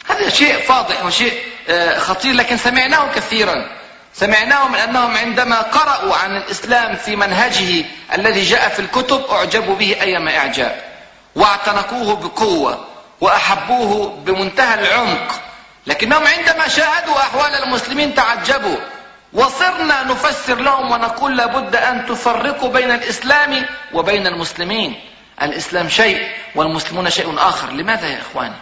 هذا شيء فاضح وشيء آه، خطير لكن سمعناه كثيرا. سمعناه من أنهم عندما قرأوا عن الإسلام في منهجه الذي جاء في الكتب أعجبوا به ايما إعجاب. واعتنقوه بقوة وأحبوه بمنتهى العمق. لكنهم عندما شاهدوا أحوال المسلمين تعجبوا. وصرنا نفسر لهم ونقول لابد أن تفرقوا بين الإسلام وبين المسلمين. الإسلام شيء والمسلمون شيء آخر. لماذا يا إخواني؟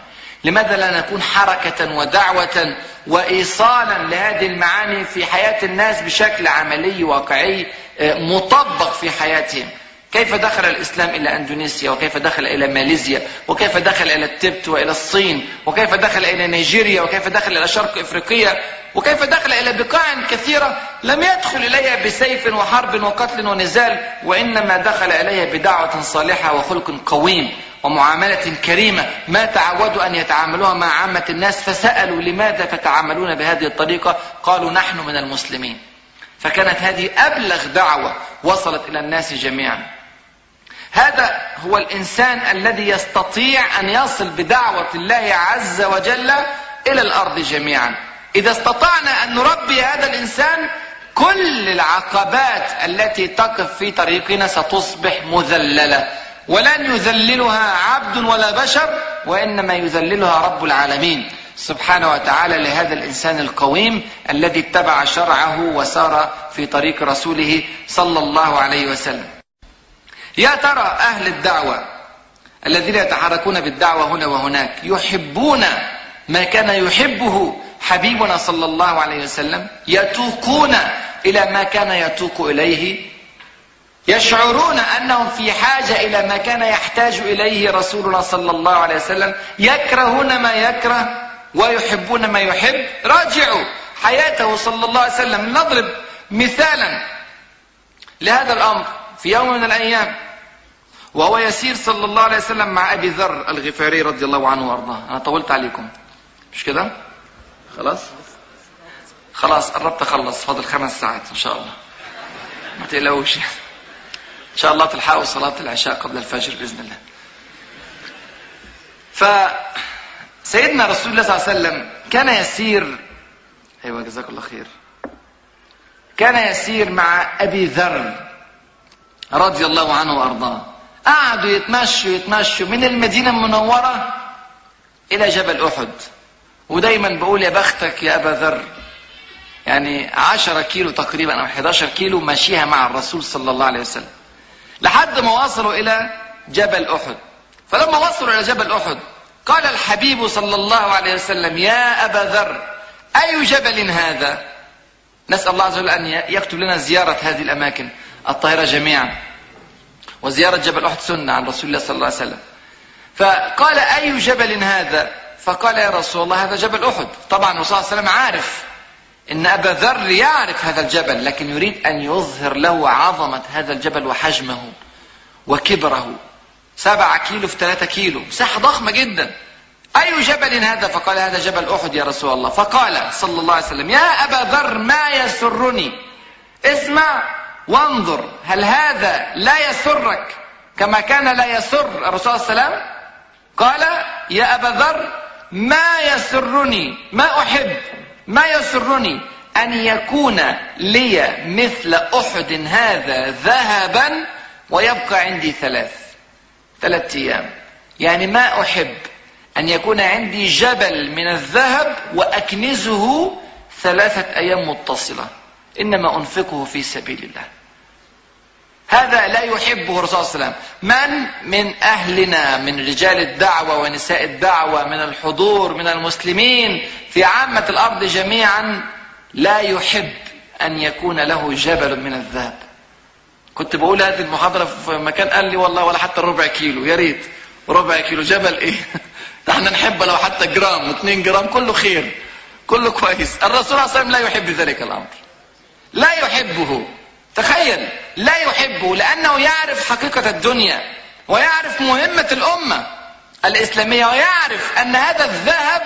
لماذا لا نكون حركة ودعوة وإيصالا لهذه المعاني في حياة الناس بشكل عملي واقعي مطبق في حياتهم؟ كيف دخل الإسلام إلى أندونيسيا؟ وكيف دخل إلى ماليزيا؟ وكيف دخل إلى التبت وإلى الصين؟ وكيف دخل إلى نيجيريا؟ وكيف دخل إلى شرق إفريقيا؟ وكيف دخل إلى بقاع كثيرة لم يدخل إليها بسيف وحرب وقتل ونزال وإنما دخل إليها بدعوة صالحة وخلق قويم ومعاملة كريمة. ما تعودوا أن يتعاملوها مع عامة الناس فسألوا لماذا تتعاملون بهذه الطريقة؟ قالوا نحن من المسلمين. فكانت هذه أبلغ دعوة وصلت إلى الناس جميعا. هذا هو الإنسان الذي يستطيع أن يصل بدعوة الله عز وجل إلى الأرض جميعا. إذا استطعنا أن نربي هذا الإنسان كل العقبات التي تقف في طريقنا ستصبح مذللة. ولن يذللها عبد ولا بشر وإنما يذللها رب العالمين. سبحانه وتعالى لهذا الإنسان القويم الذي اتبع شرعه وسار في طريق رسوله صلى الله عليه وسلم. يا ترى أهل الدعوة الذين يتحركون بالدعوة هنا وهناك يحبون ما كان يحبه حبيبنا صلى الله عليه وسلم؟ يتوقون إلى ما كان يتوق إليه؟ يشعرون أنهم في حاجة إلى ما كان يحتاج إليه رسولنا صلى الله عليه وسلم. يكرهون ما يكره ويحبون ما يحب. راجعوا حياته صلى الله عليه وسلم. نضرب مثالا لهذا الأمر. في يوم من الأيام وهو يسير صلى الله عليه وسلم مع أبي ذر الغفاري رضي الله عنه وأرضاه. أنا طولت عليكم. مش كده؟ خلاص؟ خلاص قربت أخلص. فاضل خمس ساعات إن شاء الله. ما تقلقوش. إن شاء الله تلحقوا صلاة العشاء قبل الفجر بإذن الله. فسيدنا رسول الله صلى الله عليه وسلم كان يسير أيوة جزاك الله خير. كان يسير مع أبي ذر. رضي الله عنه وأرضاه. قعدوا يتمشوا يتمشوا من المدينة المنورة إلى جبل أحد. ودايما بقول يا بختك يا أبا ذر يعني عشرة كيلو تقريبا أو 11 كيلو ماشيها مع الرسول صلى الله عليه وسلم. لحد ما وصلوا إلى جبل أحد. فلما وصلوا إلى جبل أحد قال الحبيب صلى الله عليه وسلم يا أبا ذر أي جبل هذا؟ نسأل الله عز وجل أن يكتب لنا زيارة هذه الأماكن. الطاهرة جميعا. وزيارة جبل أحد سنة عن رسول الله صلى الله عليه وسلم. فقال أي جبل هذا؟ فقال يا رسول الله هذا جبل أحد. طبعا الرسول صلى الله عليه وسلم عارف إن أبا ذر يعرف هذا الجبل لكن يريد أن يظهر له عظمة هذا الجبل وحجمه وكبره. سبعة كيلو في ثلاثة كيلو. مساحة ضخمة جدا. أي جبل هذا؟ فقال هذا جبل أحد يا رسول الله. فقال صلى الله عليه وسلم يا أبا ذر ما يسرني؟ اسمع. وانظر هل هذا لا يسرك كما كان لا يسر الرسول صلى الله عليه وسلم؟ قال يا أبا ذر ما يسرني ما أحب ما يسرني أن يكون لي مثل أحد هذا ذهبا ويبقى عندي ثلاث ثلاث أيام. يعني ما أحب أن يكون عندي جبل من الذهب وأكنزه ثلاثة أيام متصلة. إنما أنفقه في سبيل الله. هذا لا يحبه الرسول صلى الله عليه وسلم. من من أهلنا من رجال الدعوة ونساء الدعوة من الحضور من المسلمين في عامة الأرض جميعا لا يحب أن يكون له جبل من الذهب. كنت بقول هذه المحاضرة في مكان قال لي والله ولا حتى ربع كيلو. يا ريت. ربع كيلو جبل إيه؟ إحنا نحب لو حتى جرام. واثنين جرام كله خير. كله كويس. الرسول صلى الله عليه وسلم لا يحب ذلك الأمر. لا يحبه. تخيل لا يحبه لأنه يعرف حقيقة الدنيا ويعرف مهمة الأمة الإسلامية ويعرف أن هذا الذهب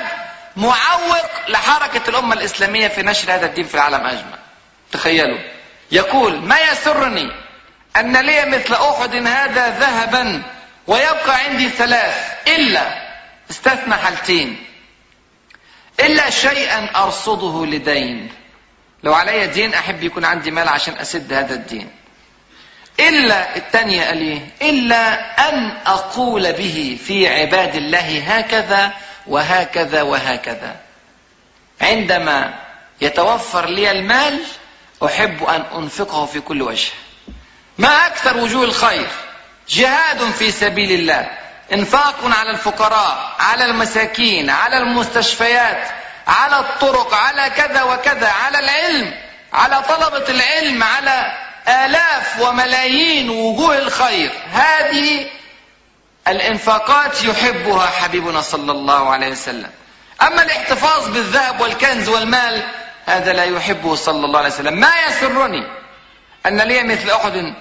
معوق لحركة الأمة الإسلامية في نشر هذا الدين في العالم أجمع. تخيلوا. يقول ما يسرني أن لي مثل أحد هذا ذهبا ويبقى عندي ثلاث إلا استثنى حالتين إلا شيئا أرصده لدين لو علي دين أحب يكون عندي مال عشان أسد هذا الدين. إلا الثانية قال إيه؟ إلا أن أقول به في عباد الله هكذا وهكذا وهكذا. عندما يتوفر لي المال أحب أن أنفقه في كل وجه. ما أكثر وجوه الخير. جهاد في سبيل الله. إنفاق على الفقراء على المساكين على المستشفيات. على الطرق على كذا وكذا على العلم على طلبة العلم على آلاف وملايين وجوه الخير. هذه الإنفاقات يحبها حبيبنا صلى الله عليه وسلم. أما الاحتفاظ بالذهب والكنز والمال هذا لا يحبه صلى الله عليه وسلم. ما يسرني أن لي مثل أحد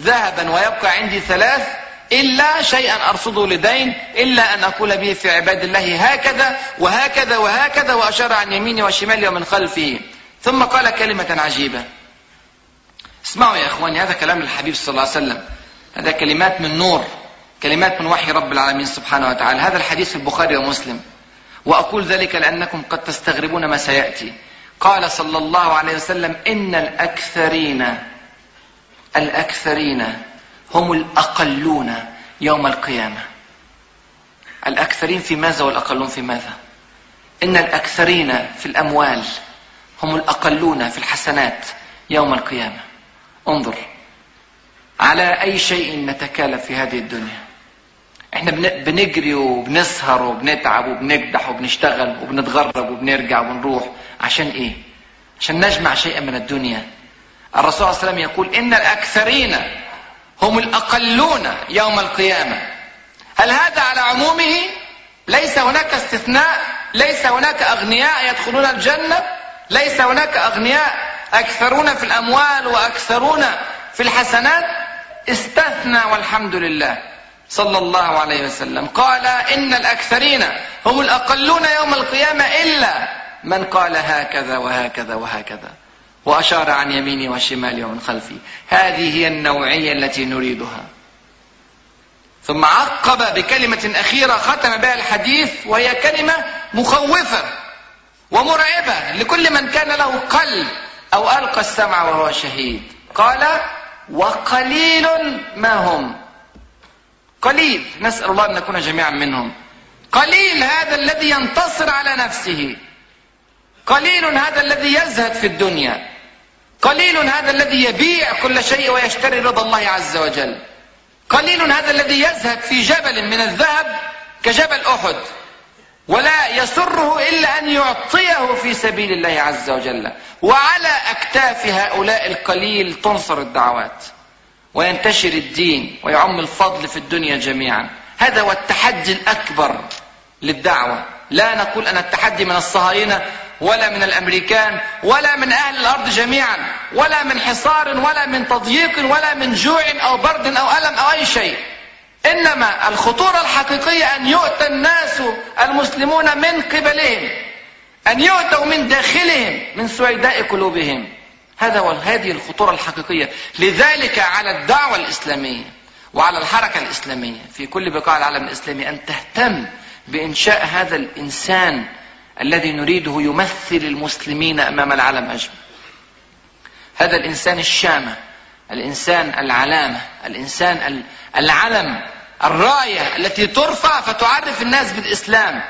ذهبا ويبقى عندي ثلاث إلا شيئا أرصده لدين إلا أن أقول به في عباد الله هكذا وهكذا وهكذا وأشار عن يميني وشمالي ومن خلفه ثم قال كلمة عجيبة. اسمعوا يا إخواني هذا كلام الحبيب صلى الله عليه وسلم. هذا كلمات من نور كلمات من وحي رب العالمين سبحانه وتعالى. هذا الحديث في البخاري ومسلم. وأقول ذلك لأنكم قد تستغربون ما سيأتي. قال صلى الله عليه وسلم إن الأكثرين الأكثرين هم الأقلون يوم القيامة. الأكثرين في ماذا والأقلون في ماذا؟ إن الأكثرين في الأموال هم الأقلون في الحسنات يوم القيامة. انظر على أي شيء نتكالب في هذه الدنيا؟ إحنا بنجري وبنسهر وبنتعب وبنكدح وبنشتغل وبنتغرب وبنرجع وبنروح. عشان إيه؟ عشان نجمع شيئا من الدنيا. الرسول صلى الله عليه وسلم يقول إن الأكثرين هم الأقلون يوم القيامة. هل هذا على عمومه؟ ليس هناك استثناء ليس هناك أغنياء يدخلون الجنة ليس هناك أغنياء أكثرون في الأموال وأكثرون في الحسنات. استثنى والحمد لله. صلى الله عليه وسلم. قال إن الأكثرين هم الأقلون يوم القيامة إلا من قال هكذا وهكذا وهكذا. وأشار عن يميني وشمالي ومن خلفي. هذه هي النوعية التي نريدها. ثم عقب بكلمة أخيرة ختم بها الحديث وهي كلمة مخوفة ومرعبة لكل من كان له قلب أو ألقى السمع وهو شهيد. قال وقليل ما هم. قليل نسأل الله أن نكون جميعا منهم. قليل هذا الذي ينتصر على نفسه. قليل هذا الذي يزهد في الدنيا. قليل هذا الذي يبيع كل شيء ويشتري رضا الله عز وجل. قليل هذا الذي يزهد في جبل من الذهب كجبل أحد. ولا يسره إلا أن يعطيه في سبيل الله عز وجل. وعلى أكتاف هؤلاء القليل تنصر الدعوات. وينتشر الدين ويعم الفضل في الدنيا جميعا. هذا هو التحدي الأكبر للدعوة. لا نقول أن التحدي من الصهاينة ولا من الأمريكان ولا من أهل الأرض جميعا ولا من حصار ولا من تضييق ولا من جوع أو برد أو ألم أو أي شيء. إنما الخطورة الحقيقية أن يؤتى الناس المسلمون من قبلهم أن يؤتوا من داخلهم من سويداء قلوبهم. هذا هذه الخطورة الحقيقية. لذلك على الدعوة الإسلامية وعلى الحركة الإسلامية في كل بقاع العالم الإسلامي أن تهتم بإنشاء هذا الإنسان الذي نريده يمثل المسلمين أمام العالم أجمع. هذا الإنسان الشامة الإنسان العلامة الإنسان العلم الراية التي ترفع فتعرف الناس بالإسلام.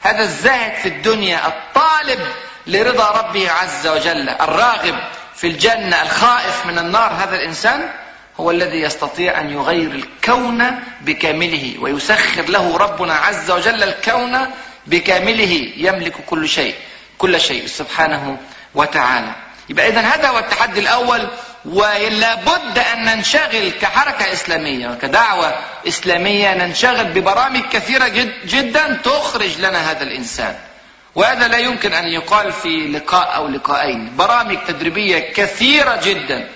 هذا الزاهد في الدنيا الطالب لرضا ربه عز وجل الراغب في الجنة الخائف من النار. هذا الإنسان هو الذي يستطيع أن يغير الكون بكامله ويسخر له ربنا عز وجل الكون بكامله يملك كل شيء كل شيء سبحانه وتعالى. يبقى اذا هذا هو التحدي الأول ولا بد أن ننشغل كحركة إسلامية وكدعوه إسلامية ننشغل ببرامج كثيرة جد جدا تخرج لنا هذا الإنسان. وهذا لا يمكن أن يقال في لقاء أو لقاءين برامج تدريبية كثيرة جدا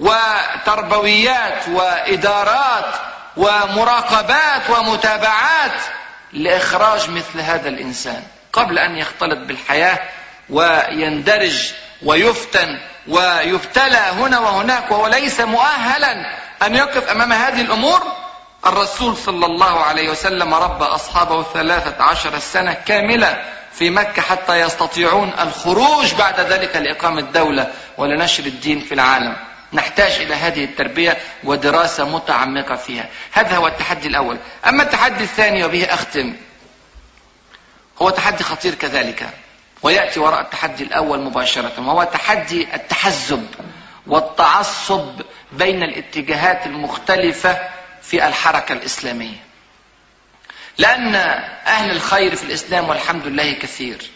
وتربويات وإدارات ومراقبات ومتابعات لإخراج مثل هذا الإنسان قبل أن يختلط بالحياة ويندرج ويفتن ويبتلى هنا وهناك وهو ليس مؤهلا أن يقف أمام هذه الأمور الرسول صلى الله عليه وسلم ربى أصحابه ثلاثة عشر سنة كاملة في مكة حتى يستطيعون الخروج بعد ذلك لإقامة دولة ولنشر الدين في العالم. نحتاج إلى هذه التربية ودراسة متعمقة فيها. هذا هو التحدي الأول. أما التحدي الثاني وبه أختم. هو تحدي خطير كذلك. ويأتي وراء التحدي الأول مباشرة وهو تحدي التحزب والتعصب بين الاتجاهات المختلفة في الحركة الإسلامية. لأن أهل الخير في الإسلام والحمد لله كثير.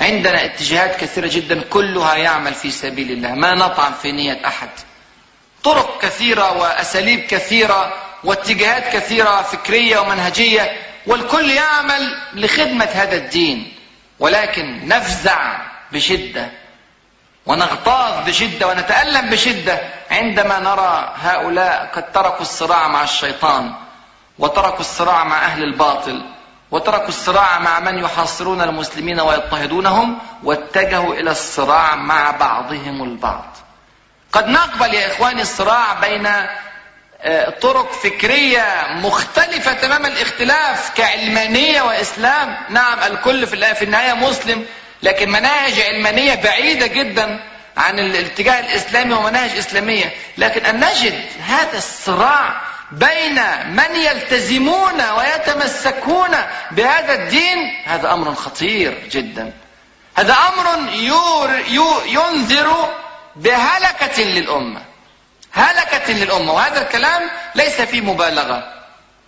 عندنا اتجاهات كثيرة جدا كلها يعمل في سبيل الله. ما نطعن في نية أحد. طرق كثيرة وأساليب كثيرة واتجاهات كثيرة فكرية ومنهجية والكل يعمل لخدمة هذا الدين. ولكن نفزع بشدة ونغتاظ بشدة ونتألم بشدة عندما نرى هؤلاء قد تركوا الصراع مع الشيطان وتركوا الصراع مع أهل الباطل. وتركوا الصراع مع من يحاصرون المسلمين ويضطهدونهم واتجهوا إلى الصراع مع بعضهم البعض. قد نقبل يا إخواني الصراع بين طرق فكرية مختلفة تمام الاختلاف كعلمانية وإسلام. نعم الكل في النهاية مسلم لكن مناهج علمانية بعيدة جدا عن الاتجاه الإسلامي ومناهج إسلامية. لكن أن نجد هذا الصراع بين من يلتزمون ويتمسكون بهذا الدين هذا أمر خطير جدا. هذا أمر ينذر بهلكة للأمة. هلكة للأمة. وهذا الكلام ليس فيه مبالغة.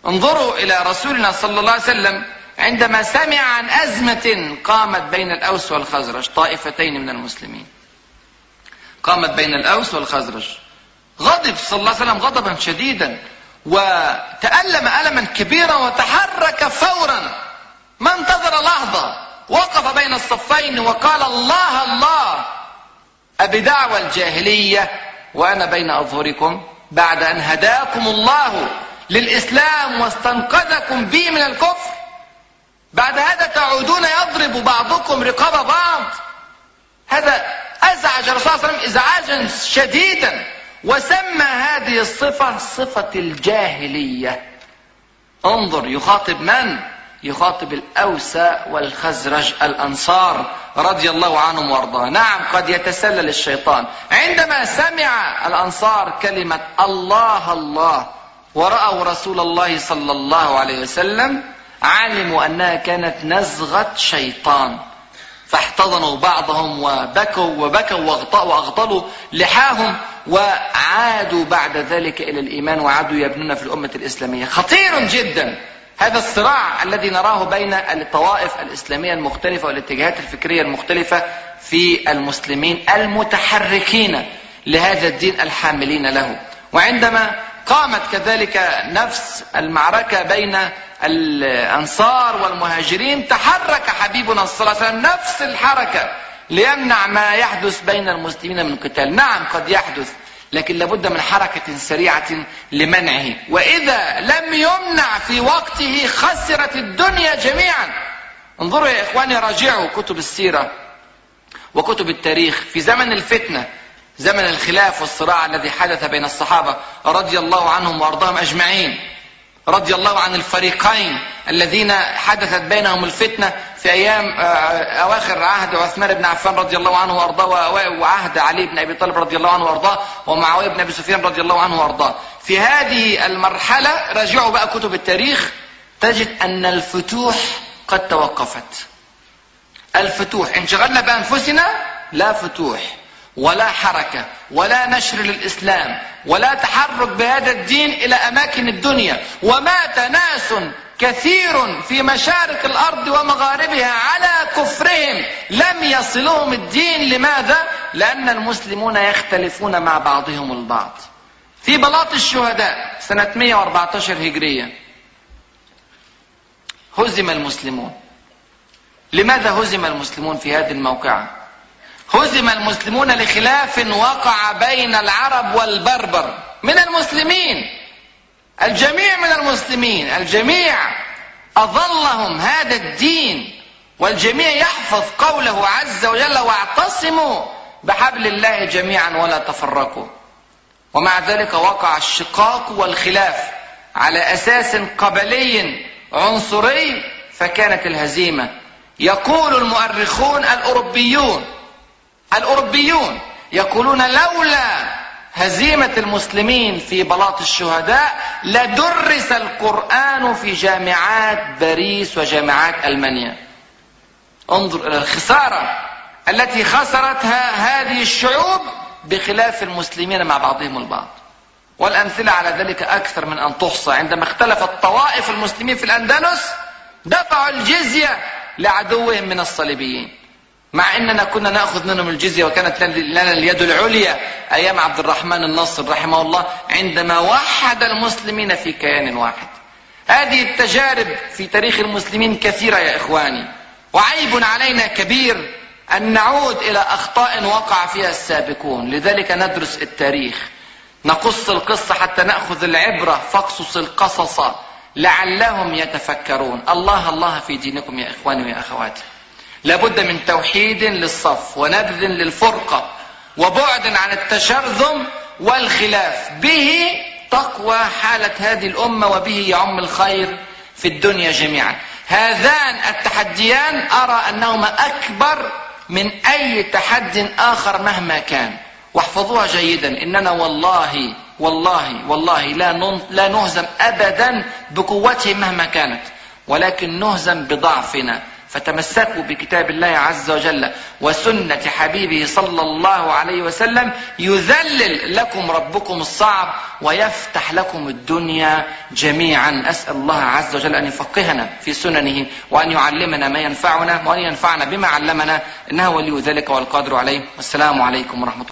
انظروا إلى رسولنا صلى الله عليه وسلم عندما سمع عن أزمة قامت بين الأوس والخزرج طائفتين من المسلمين. قامت بين الأوس والخزرج. غضب صلى الله عليه وسلم غضبا شديدا. وتألم ألما كبيرا وتحرك فورا. ما انتظر لحظة. وقف بين الصفين وقال الله الله. أبدعوى الجاهلية وأنا بين أظهركم بعد أن هداكم الله للإسلام واستنقذكم بي من الكفر. بعد هذا تعودون يضرب بعضكم رقاب بعض. هذا أزعج الرسول صلى الله عليه وسلم إزعاجا شديدا. وسمى هذه الصفة صفة الجاهلية. انظر يخاطب من؟ يخاطب الأوس والخزرج الأنصار رضي الله عنهم وأرضاهم. نعم قد يتسلل الشيطان. عندما سمع الأنصار كلمة الله الله ورأوا رسول الله صلى الله عليه وسلم علموا أنها كانت نزغة شيطان. فاحتضنوا بعضهم وبكوا وبكوا واغطلوا لحاهم. وعادوا بعد ذلك إلى الإيمان وعادوا يبنون في الأمة الإسلامية. خطير جدا. هذا الصراع الذي نراه بين الطوائف الإسلامية المختلفة والاتجاهات الفكرية المختلفة في المسلمين المتحركين لهذا الدين الحاملين له. وعندما قامت كذلك نفس المعركة بين الأنصار والمهاجرين تحرك حبيبنا صلى الله عليه وسلم نفس الحركة. ليمنع ما يحدث بين المسلمين من قتال. نعم قد يحدث لكن لابد من حركة سريعة لمنعه. وإذا لم يمنع في وقته خسرت الدنيا جميعا. انظروا يا إخواني راجعوا كتب السيرة وكتب التاريخ في زمن الفتنة زمن الخلاف والصراع الذي حدث بين الصحابة رضي الله عنهم وأرضاهم أجمعين. رضي الله عن الفريقين الذين حدثت بينهم الفتنة في أيام أواخر عهد عثمان بن عفان رضي الله عنه وأرضاه وعهد علي بن أبي طالب رضي الله عنه وأرضاه ومعاوية بن أبي سفيان رضي الله عنه وأرضاه. في هذه المرحلة راجعوا بقى كتب التاريخ تجد أن الفتوح قد توقفت. الفتوح انشغلنا بأنفسنا لا فتوح. ولا حركة ولا نشر للإسلام ولا تحرك بهذا الدين إلى أماكن الدنيا. ومات ناس كثير في مشارق الأرض ومغاربها على كفرهم. لم يصلهم الدين. لماذا؟ لأن المسلمون يختلفون مع بعضهم البعض. في بلاط الشهداء سنة 114 هجرية هزم المسلمون. لماذا هزم المسلمون في هذه الموقعة؟ هزم المسلمون لخلاف وقع بين العرب والبربر. من المسلمين. الجميع من المسلمين. الجميع أظلهم هذا الدين. والجميع يحفظ قوله عز وجل واعتصموا بحبل الله جميعا ولا تفرقوا. ومع ذلك وقع الشقاق والخلاف على أساس قبلي عنصري فكانت الهزيمة. يقول المؤرخون الأوروبيون الأوروبيون يقولون لولا هزيمة المسلمين في بلاط الشهداء لدرس القرآن في جامعات باريس وجامعات ألمانيا. انظر إلى الخسارة التي خسرتها هذه الشعوب بخلاف المسلمين مع بعضهم البعض. والأمثلة على ذلك أكثر من أن تحصى. عندما اختلفت طوائف المسلمين في الأندلس دفعوا الجزية لعدوهم من الصليبيين. مع اننا كنا ناخذ منهم الجزية وكانت لنا اليد العليا أيام عبد الرحمن النصر رحمه الله عندما وحد المسلمين في كيان واحد. هذه التجارب في تاريخ المسلمين كثيرة يا إخواني. وعيب علينا كبير أن نعود إلى أخطاء وقع فيها السابقون. لذلك ندرس التاريخ. نقص القصة حتى نأخذ العبرة فاقصص القصص لعلهم يتفكرون. الله الله في دينكم يا إخواني ويا أخواتي. لابد من توحيد للصف ونبذ للفرقة وبعد عن التشرذم والخلاف به تقوى حالة هذه الأمة وبه يعم الخير في الدنيا جميعا. هذان التحديان أرى أنهما أكبر من أي تحد آخر مهما كان. واحفظوها جيدا. إننا والله والله والله لا لا نهزم ابدا بقوته مهما كانت ولكن نهزم بضعفنا. فتمسكوا بكتاب الله عز وجل وسنة حبيبه صلى الله عليه وسلم يذلل لكم ربكم الصعب ويفتح لكم الدنيا جميعا. أسأل الله عز وجل أن يفقهنا في سننه وأن يعلمنا ما ينفعنا وأن ينفعنا بما علمنا. إنه ولي ذلك والقادر عليه. والسلام عليكم ورحمة الله.